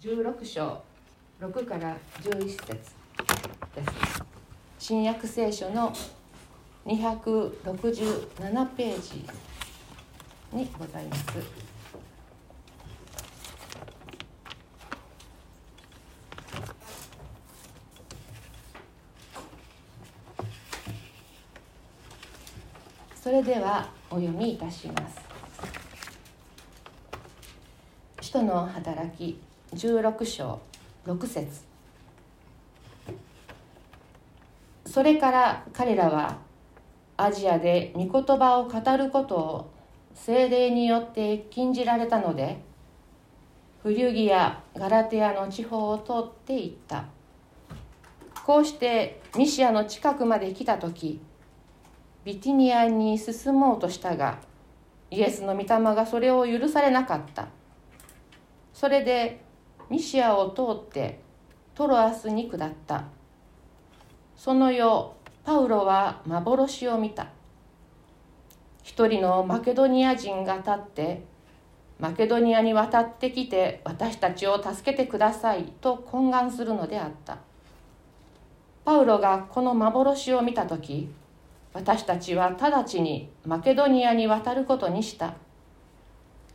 16章6から11節です。新約聖書の267ページにございますそれではお読みいたします。使徒の働き。16章6節。それから彼らはアジアで御言葉を語ることを精霊によって禁じられたのでフリュギアガラテアの地方を通っていった。こうしてミシアの近くまで来た時ビティニアに進もうとしたがイエスの御霊がそれを許されなかった。それでミシアを通ってトロアスに下った。その夜パウロは幻を見た。一人のマケドニア人が立ってマケドニアに渡ってきて私たちを助けてくださいと懇願するのであった。パウロがこの幻を見た時私たちは直ちにマケドニアに渡ることにした。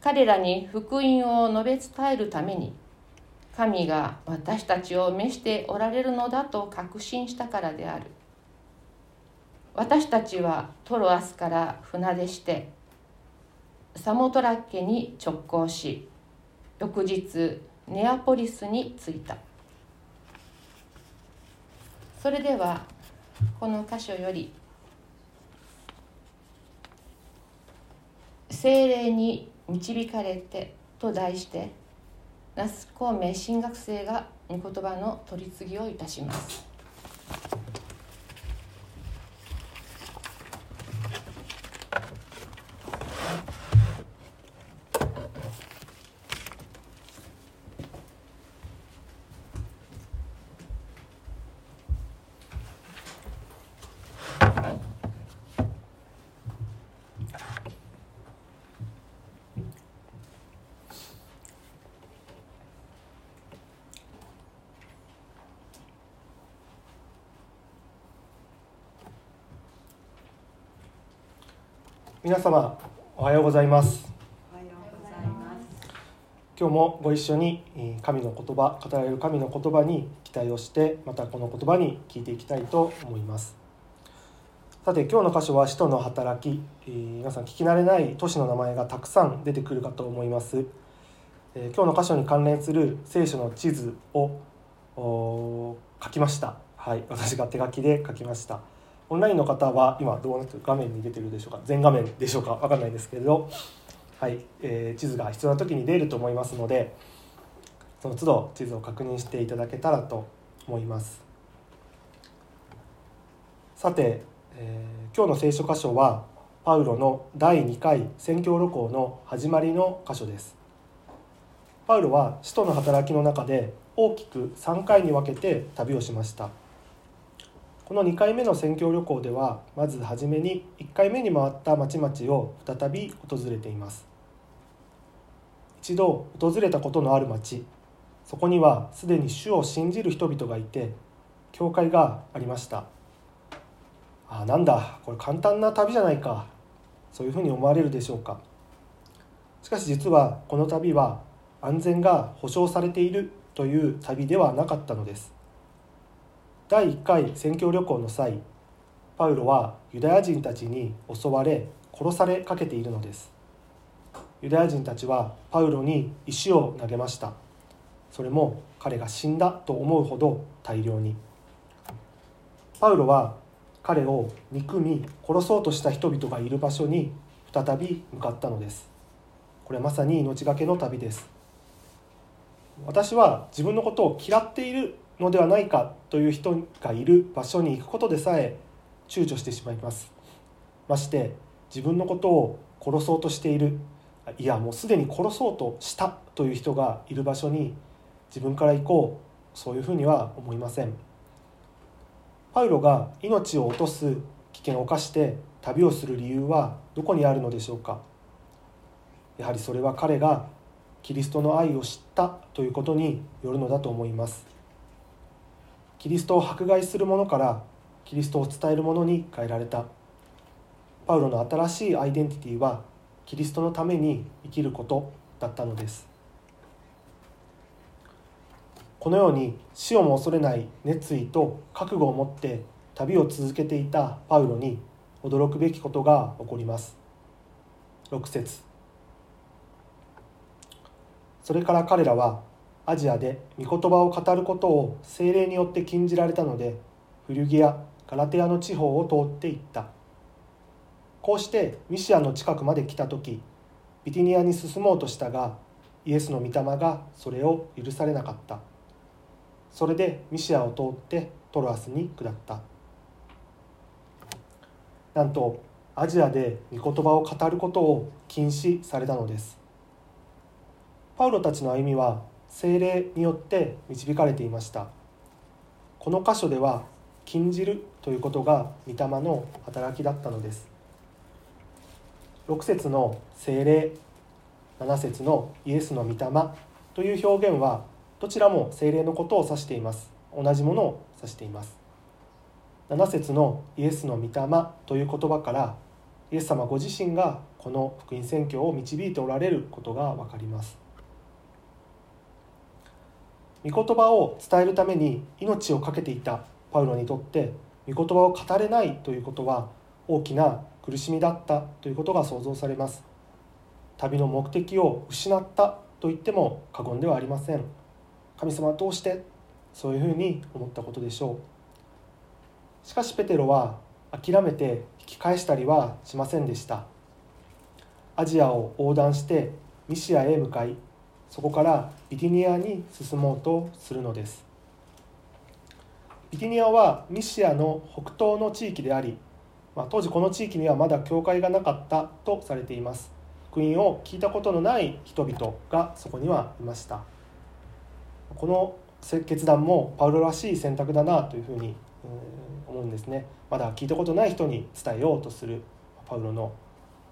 彼らに福音を述べ伝えるために神が私たちを召しておられるのだと確信したからである。私たちはトロアスから船出してサモトラッケに直行し翌日ネアポリスに着いた。それではこの箇所より「精霊に導かれて」と題して那須孔明新学生が御言葉の取り次ぎをいたします。皆様おはようございます。今日もご一緒に神の言葉語られる神の言葉に期待をしてまたこの言葉に聞いていきたいと思います。さて今日の箇所は使徒の働き、えー、皆さん聞き慣れない都市の名前がたくさん出てくるかと思います、えー、今日の箇所に関連する聖書の地図を書きました。はい私が手書きで書きましたオンラインの方は今どうなってる画面に出てるでしょうか？全画面でしょうか？分かんないですけれど、はい。えー、地図が必要な時に出ると思いますのでその都度地図を確認していただけたらと思います。さて、えー、今日の聖書箇所はパウロの第2回宣教旅行の始まりの箇所です。パウロは使徒の働きの中で大きく3回に分けて旅をしました。この2回目の宣教旅行ではまず初めに1回目に回った町々を再び訪れています。一度訪れたことのある町そこにはすでに主を信じる人々がいて教会がありました。あなんだこれ簡単な旅じゃないかそういうふうに思われるでしょうか。しかし実はこの旅は安全が保障されているという旅ではなかったのです。第1回宣教旅行の際パウロはユダヤ人たちに襲われ殺されかけているのです。ユダヤ人たちはパウロに石を投げました。それも彼が死んだと思うほど大量に。パウロは彼を憎み殺そうとした人々がいる場所に再び向かったのです。これまさに命がけの旅です。私は自分のことを嫌っているのではないかという人がいる場所に行くことでさえ躊躇してしまいます。まして自分のことを殺そうとしている。いやもうすでに殺そうとしたという人がいる場所に自分から行こう。そういうふうには思いません。パウロが命を落とす危険を冒して旅をする理由はどこにあるのでしょうか。やはりそれは彼がキリストの愛を知ったということによるのだと思います。キリストを迫害する者からキリストを伝える者に変えられた。パウロの新しいアイデンティティはキリストのために生きることだったのです。このように死をも恐れない熱意と覚悟を持って旅を続けていたパウロに驚くべきことが起こります。6節。それから彼らはアジアで御言葉を語ることを精霊によって禁じられたのでフリュギアガラテアの地方を通っていった。こうしてミシアの近くまで来た時ビティニアに進もうとしたがイエスの御霊がそれを許されなかった。それでミシアを通ってトロアスに下った。なんとアジアで御言葉を語ることを禁止されたのです。パウロたちの歩みは精霊によって導かれていました。この箇所では禁じるということが御霊の働きだったのです。6節の精霊7節のイエスの御霊という表現はどちらも精霊のことを指しています。同じものを指しています。7節のイエスの御霊という言葉からイエス様ご自身がこの福音宣教を導いておられることが分かります。御言葉を伝えるために命を懸けていたパウロにとって御言葉を語れないということは大きな苦しみだったということが想像されます。旅の目的を失ったと言っても過言ではありません。神様はどうしてそういうふうに思ったことでしょう。しかしペテロは諦めて引き返したりはしませんでした。アジアを横断してミシアへ向かいそこからビティニアに進もうとするのです。ビティニアはミシアの北東の地域であり、まあ、当時この地域にはまだ教会がなかったとされています。福音を聞いたことのない人々がそこにはいました。この決断もパウロらしい選択だなというふうに思うんですね。まだ聞いたことない人に伝えようとするパウロの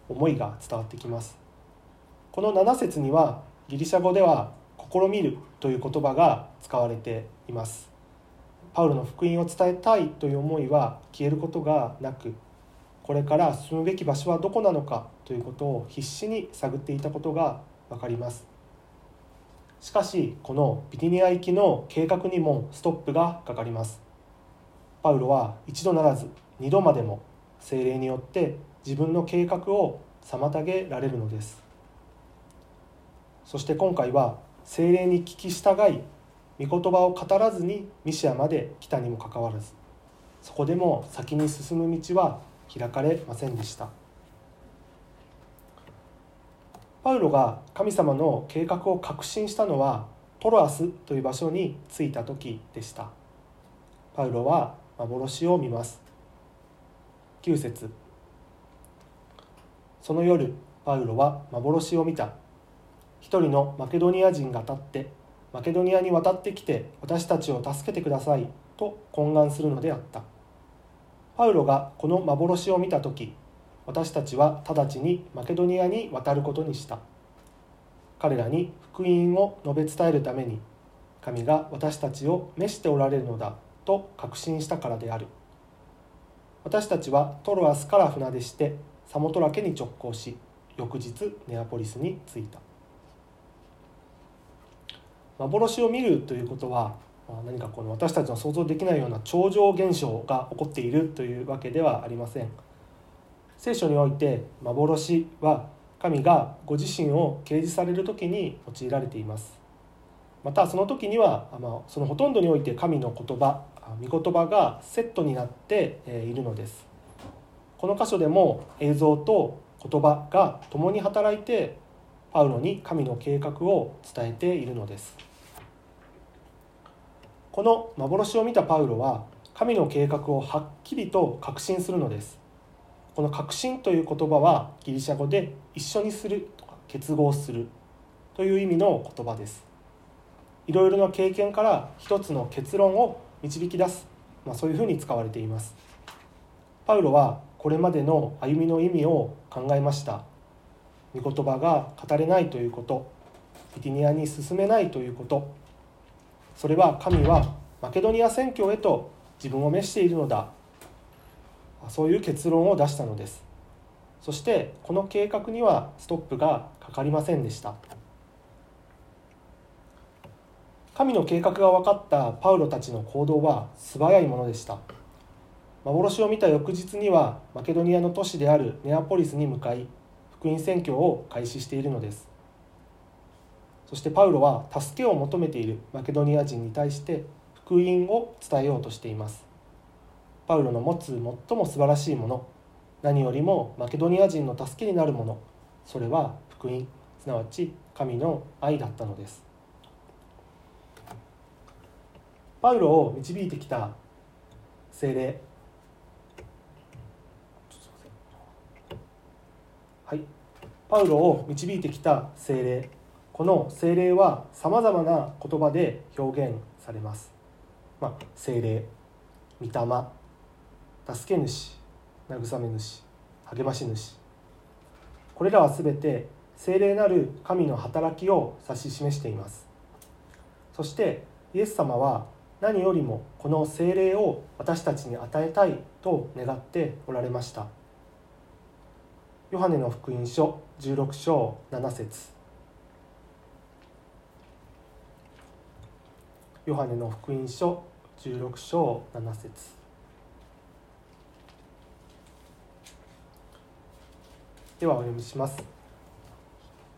思いが伝わってきます。この7節にはギリシャ語では「試みる」という言葉が使われています。パウロの福音を伝えたいという思いは消えることがなくこれから進むべき場所はどこなのかということを必死に探っていたことが分かります。しかしこのビティニア行きの計画にもストップがかかります。パウロは一度ならず二度までも精霊によって自分の計画を妨げられるのです。そして今回は精霊に聞き従い御言葉を語らずにミシアまで来たにもかかわらずそこでも先に進む道は開かれませんでした。パウロが神様の計画を確信したのはトロアスという場所に着いた時でした。パウロは幻を見ます。9節。その夜パウロは幻を見た。一人のマケドニア人が立ってマケドニアに渡ってきて私たちを助けてくださいと懇願するのであった。パウロがこの幻を見た時私たちは直ちにマケドニアに渡ることにした。彼らに福音を述べ伝えるために神が私たちを召しておられるのだと確信したからである。私たちはトロアスから船出してサモトラ家に直行し翌日ネアポリスに着いた。幻を見るということは何かこの私たちの想像できないような超常現象が起こっているというわけではありません。聖書において幻は神がご自身を掲示される時に用いられています。またその時にはそのほとんどにおいて神の言葉御言葉がセットになっているのです。この箇所でも映像と言葉が共に働いてパウロに神の計画を伝えているのです。この幻を見たパウロは神の計画をはっきりと確信するのです。この確信という言葉はギリシャ語で一緒にするとか結合するという意味の言葉です。いろいろな経験から一つの結論を導き出す、まあ、そういうふうに使われています。パウロはこれまでの歩みの意味を考えました。御言葉が語れないということビティニアに進めないということそれは神はマケドニア宣教へと自分を召しているのだ。そういう結論を出したのです。そしてこの計画にはストップがかかりませんでした。神の計画が分かったパウロたちの行動は素早いものでした。幻を見た翌日にはマケドニアの都市であるネアポリスに向かい福音宣教を開始しているのです。そしてパウロは助けを求めているマケドニア人に対して福音を伝えようとしています。パウロの持つ最も素晴らしいもの何よりもマケドニア人の助けになるものそれは福音すなわち神の愛だったのです。パウロを導いてきた精霊はい。パウロを導いてきた精霊この精霊はさまざまな言葉で表現されます、まあ、精霊御霊助け主慰め主励まし主。これらは全て精霊なる神の働きを指し示しています。そしてイエス様は何よりもこの精霊を私たちに与えたいと願っておられました。ヨハネの福音書16章7節。ヨハネの福音書16章7節。ではお読みします。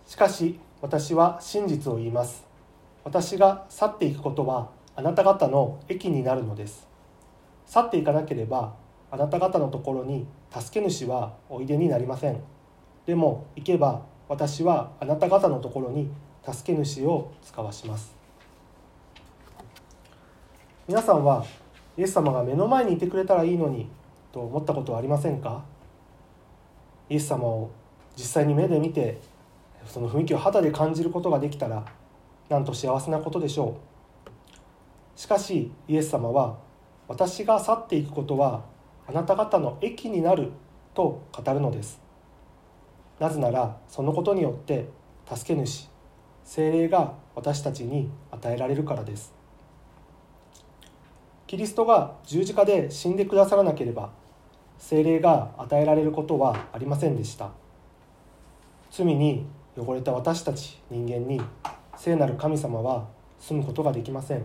しかし私は真実を言います。私が去っていくことはあなた方の益になるのです。去っていかなければあなた方のところに助け主はおいでになりません。でも行けば私はあなた方のところに助け主を使わします。皆さんはイエス様が目の前にいてくれたらいいのにと思ったことはありませんか？イエス様を実際に目で見てその雰囲気を肌で感じることができたらなんと幸せなことでしょう。しかしイエス様は私が去っていくことはあなた方の益になると語るのです。なぜならそのことによって助け主精霊が私たちに与えられるからです。キリストが十字架で死んでくださらなければ精霊が与えられることはありませんでした。罪に汚れた私たち人間に聖なる神様は住むことができません。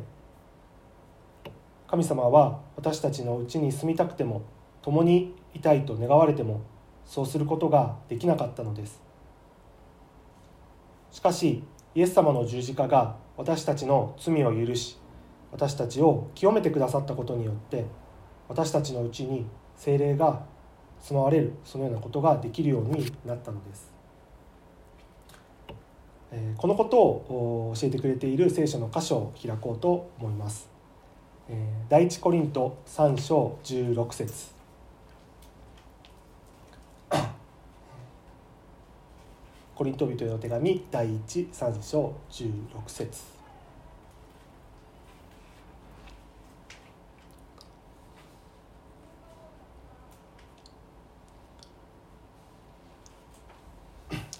神様は私たちのうちに住みたくても共にいたいと願われてもそうすることができなかったのです。しかしイエス様の十字架が私たちの罪を許し私たちを清めてくださったことによって私たちのうちに精霊が住まわれるそのようなことができるようになったのです。このことを教えてくれている聖書の箇所を開こうと思います。第一コリント3章16節コリント人への手紙第13章16節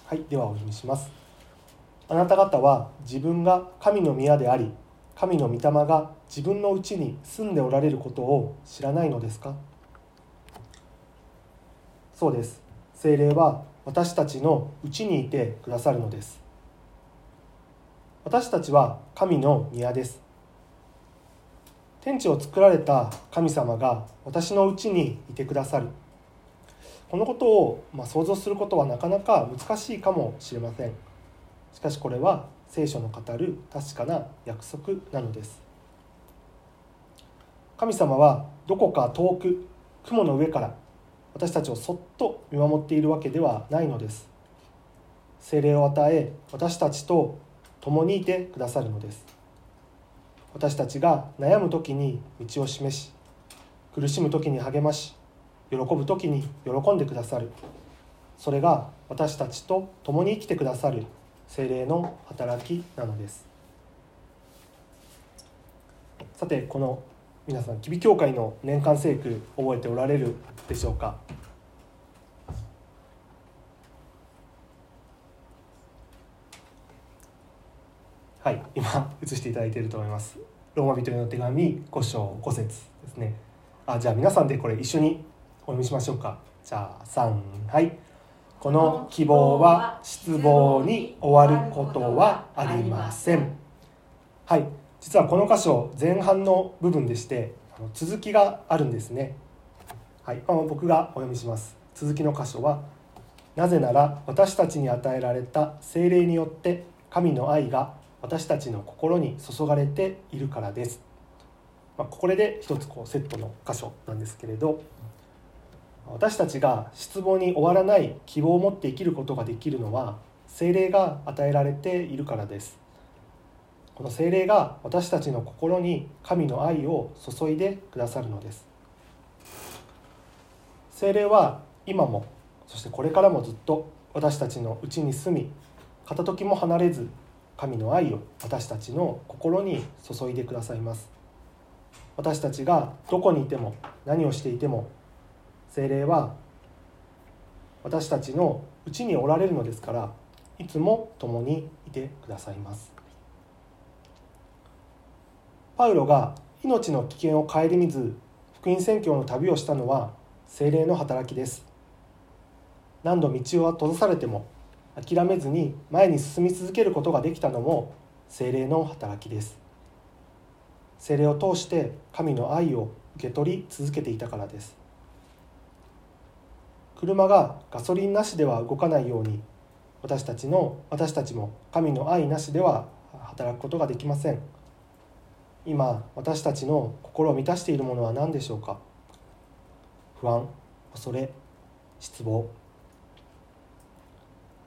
はいではお読みします。あなた方は自分が神の宮であり神の御霊が自分のうちに住んでおられることを知らないのですか？そうです。精霊は私たちのうちにいてくださるのです。私たちは神の宮です。天地を作られた神様が私のうちにいてくださる。このことをま想像することはなかなか難しいかもしれません。しかしこれは聖書の語る確かな約束なのです。神様はどこか遠く雲の上から私たちをそっと見守っているわけではないのです。精霊を与え私たちと共にいてくださるのです。私たちが悩む時に道を示し苦しむ時に励まし喜ぶ時に喜んでくださる。それが私たちと共に生きてくださる精霊の働きなのです。さてこの皆さん吉備教会の年間聖句覚えておられるでしょうか？はい今映していただいていると思います。ローマ人への手紙5章5節ですね。あじゃあ皆さんでこれ一緒にお読みしましょうか。じゃあ3はい。この希望は失望に終わることはありません。はい。実はこの箇所前半の部分でして続きがあるんですね。はい。僕がお読みします。続きの箇所はなぜなら私たちに与えられた精霊によって神の愛が私たちの心に注がれているからです。まあ、これで一つこうセットの箇所なんですけれど。私たちが失望に終わらない希望を持って生きることができるのは精霊が与えられているからです。この精霊が私たちの心に神の愛を注いでくださるのです。精霊は今もそしてこれからもずっと私たちのうちに住み片時も離れず神の愛を私たちの心に注いでくださいます私たちがどこにいても何をしていても精霊は私たちのうちにおられるのですからいつも共にいてくださいます。パウロが命の危険を顧みず福音宣教の旅をしたのは精霊の働きです。何度道は閉ざされても諦めずに前に進み続けることができたのも精霊の働きです。精霊を通して神の愛を受け取り続けていたからです。車がガソリンなしでは動かないように私たちの私たちも神の愛なしでは働くことができません。今私たちの心を満たしているものは何でしょうか？不安恐れ失望。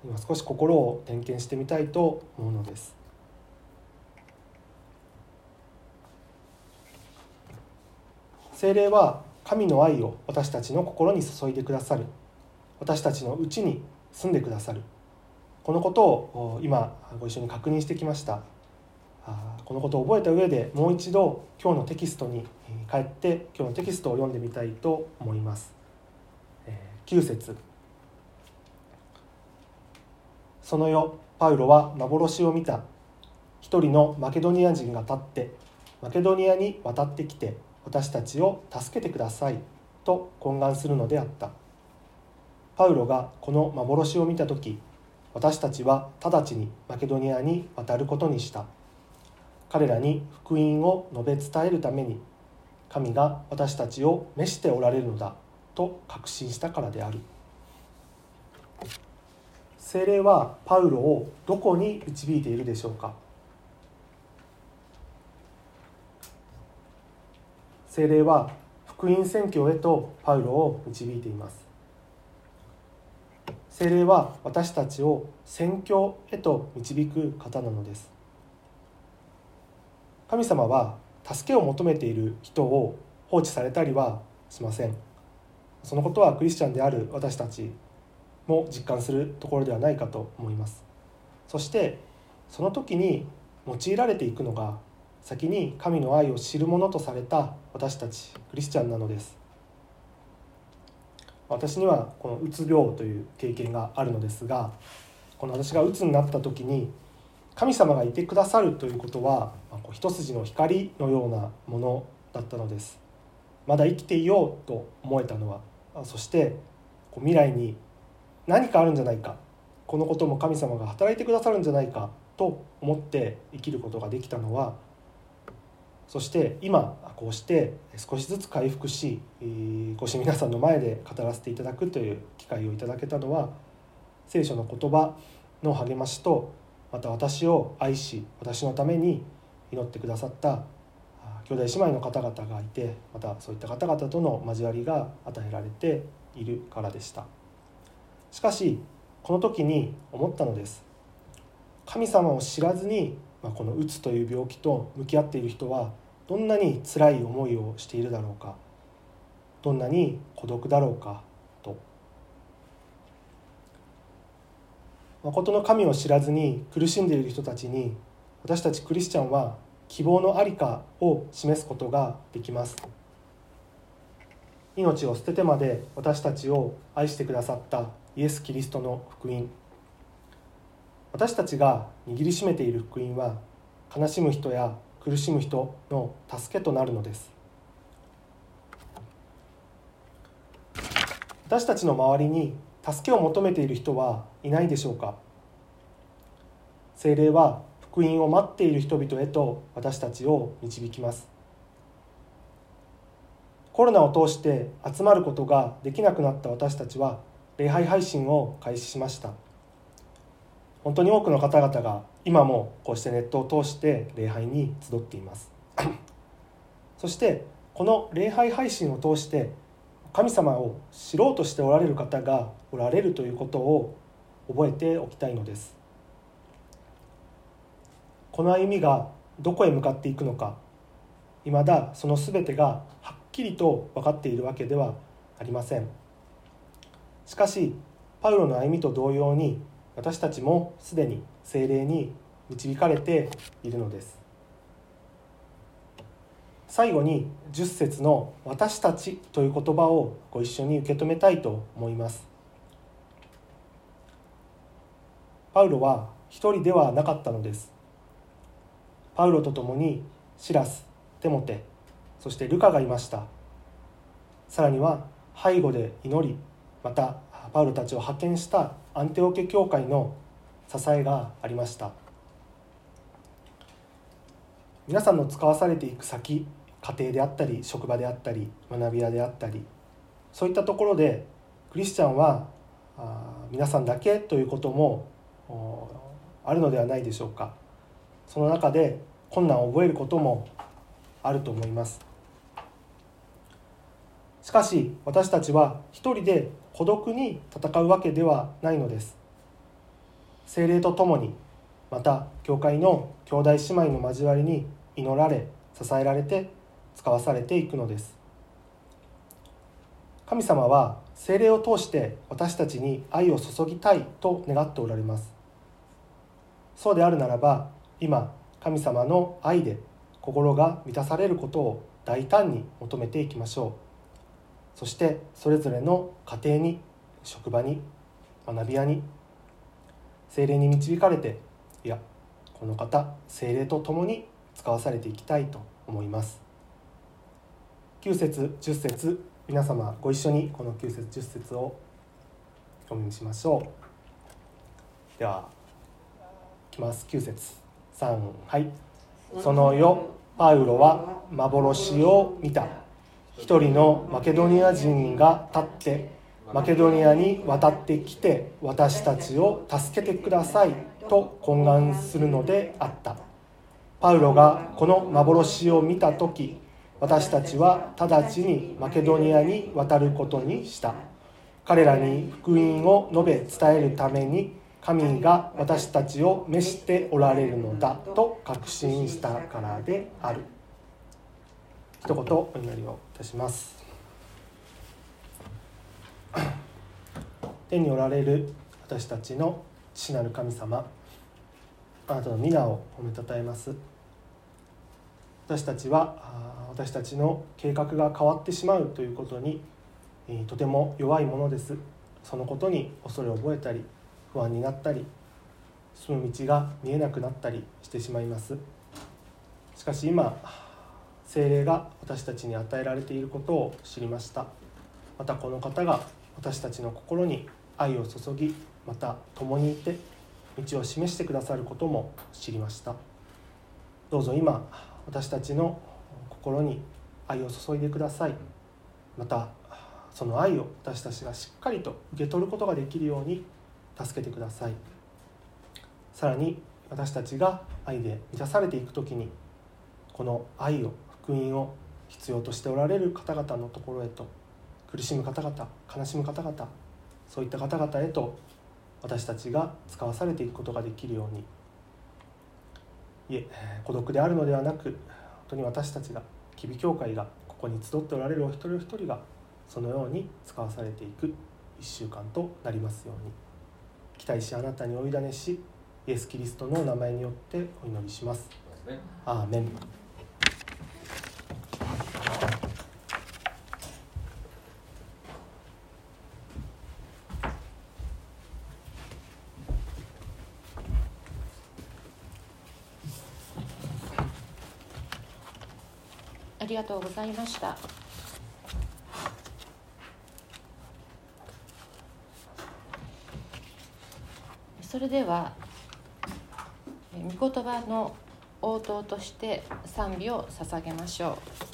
今少し心を点検してみたいと思うのです。精霊は神の愛を私たちの心に注いでくださる。私たちのうちに住んでくださる。このことを今ご一緒に確認してきました。このことを覚えた上でもう一度今日のテキストに帰って今日のテキストを読んでみたいと思います。9節。その夜パウロは幻を見た。一人のマケドニア人が立ってマケドニアに渡ってきて私たちを助けてくださいと懇願するのであった。パウロがこの幻を見た時私たちは直ちにマケドニアに渡ることにした。彼らに福音を述べ伝えるために神が私たちを召しておられるのだと確信したからである。精霊はパウロをどこに導いているでしょうか？精霊は福音宣教へとパウロを導いています。精霊は私たちを宣教へと導く方なのです。神様は助けを求めている人を放置されたりはしません。そのことはクリスチャンである私たちも実感するところではないかと思います。そしてその時に用いられていくのが先に神の愛を知るものとされた私たちクリスチャンなのです。私にはこのうつ病という経験があるのですがこの私がうつになった時に神様がいてくださるということは一筋の光のようなものだったのです。まだ生きていようと思えたのはそして未来に何かあるんじゃないか。このことも神様が働いてくださるんじゃないかと思って生きることができたのはそして今こうして少しずつ回復しこうして皆さんの前で語らせていただくという機会をいただけたのは聖書の言葉の励ましとまた私を愛し私のために祈ってくださった兄弟姉妹の方々がいてまたそういった方々との交わりが与えられているからでした。しかしこの時に思ったのです神様を知らずに、ま、このうつという病気と向き合っている人はどんなに辛い思いをしているだろうかどんなに孤独だろうかと。誠の神を知らずに苦しんでいる人たちに私たちクリスチャンは希望の在りかを示すことができます。命を捨ててまで私たちを愛してくださったイエス・キリストの福音。私たちが握りしめている福音は悲しむ人や苦しむ人の助けとなるのです。私たちの周りに助けを求めている人はいないでしょうか？精霊は福音を待っている人々へと私たちを導きます。コロナを通して集まることができなくなった私たちは礼拝配信を開始しました。本当に多くの方々が今もこうしてネットを通して礼拝に集っています。そしてこの礼拝配信を通して神様を知ろうとしておられる方がおられるということを覚えておきたいのです。この歩みがどこへ向かっていくのかいまだその全てがはっきりと分かっているわけではありません。しかしパウロの歩みと同様に私たちもすでに精霊に導かれているのです。最後に10節の「私たち」という言葉をご一緒に受け止めたいと思います。パウロは一人ではなかったのです。パウロと共にシラステモテそしてルカがいました。さらには背後で祈りまたパウロたちを派遣したアンテオケ教会の支えがありました。皆さんの使わされていく先家庭であったり職場であったり学び屋であったりそういったところでクリスチャンは皆さんだけということもあるのではないでしょうか。その中で困難を覚えることもあると思います。しかし私たちは一人で孤独に戦うわけではないのです。精霊とともにまた教会の兄弟姉妹の交わりに祈られ支えられて使わされていくのです。神様は精霊を通して私たちに愛を注ぎたいと願っておられます。そうであるならば今神様の愛で心が満たされることを大胆に求めていきましょう。そしてそれぞれの家庭に職場に学び屋に精霊に導かれていやこの方精霊と共に使わされていきたいと思います。9節10節皆様ご一緒にこの9節10節をお読みしましょう。ではいきます。9節。3はい。その夜パウロは幻を見た一人のマケドニア人が立ってマケドニアに渡ってきて私たちを助けてくださいと懇願するのであった。パウロがこの幻を見た時私たちは直ちにマケドニアに渡ることにした。彼らに福音を述べ伝えるために神が私たちを召しておられるのだと確信したからである。一言お祈りをいたします。天におられる私たちの父なる神様あなたの皆を褒めたたえます。私たちは私たちの計画が変わってしまうということにとても弱いものです。そのことに恐れを覚えたり不安になったり進む道が見えなくなったりしてしまいます。しかし今精霊が私たちに与えられていることを知りました。またこの方が私たちの心に愛を注ぎまた共にいて道を示してくださることも知りました。どうぞ今私たちの心に愛を注いでください。またその愛を私たちがしっかりと受け取ることができるように助けてください。さらに私たちが愛で満たされていく時にこの愛を福音を必要としておられる方々のところへと苦しむ方々悲しむ方々そういった方々へと私たちが使わされていくことができるように。いえ孤独であるのではなく本当に私たちが吉備教会がここに集っておられるお一人お一人がそのように使わされていく1週間となりますように。期待しあなたにお委ねしイエス・キリストの名前によってお祈りします。アーメンりがとうございました。それでは御言葉の応答として賛美を捧げましょう。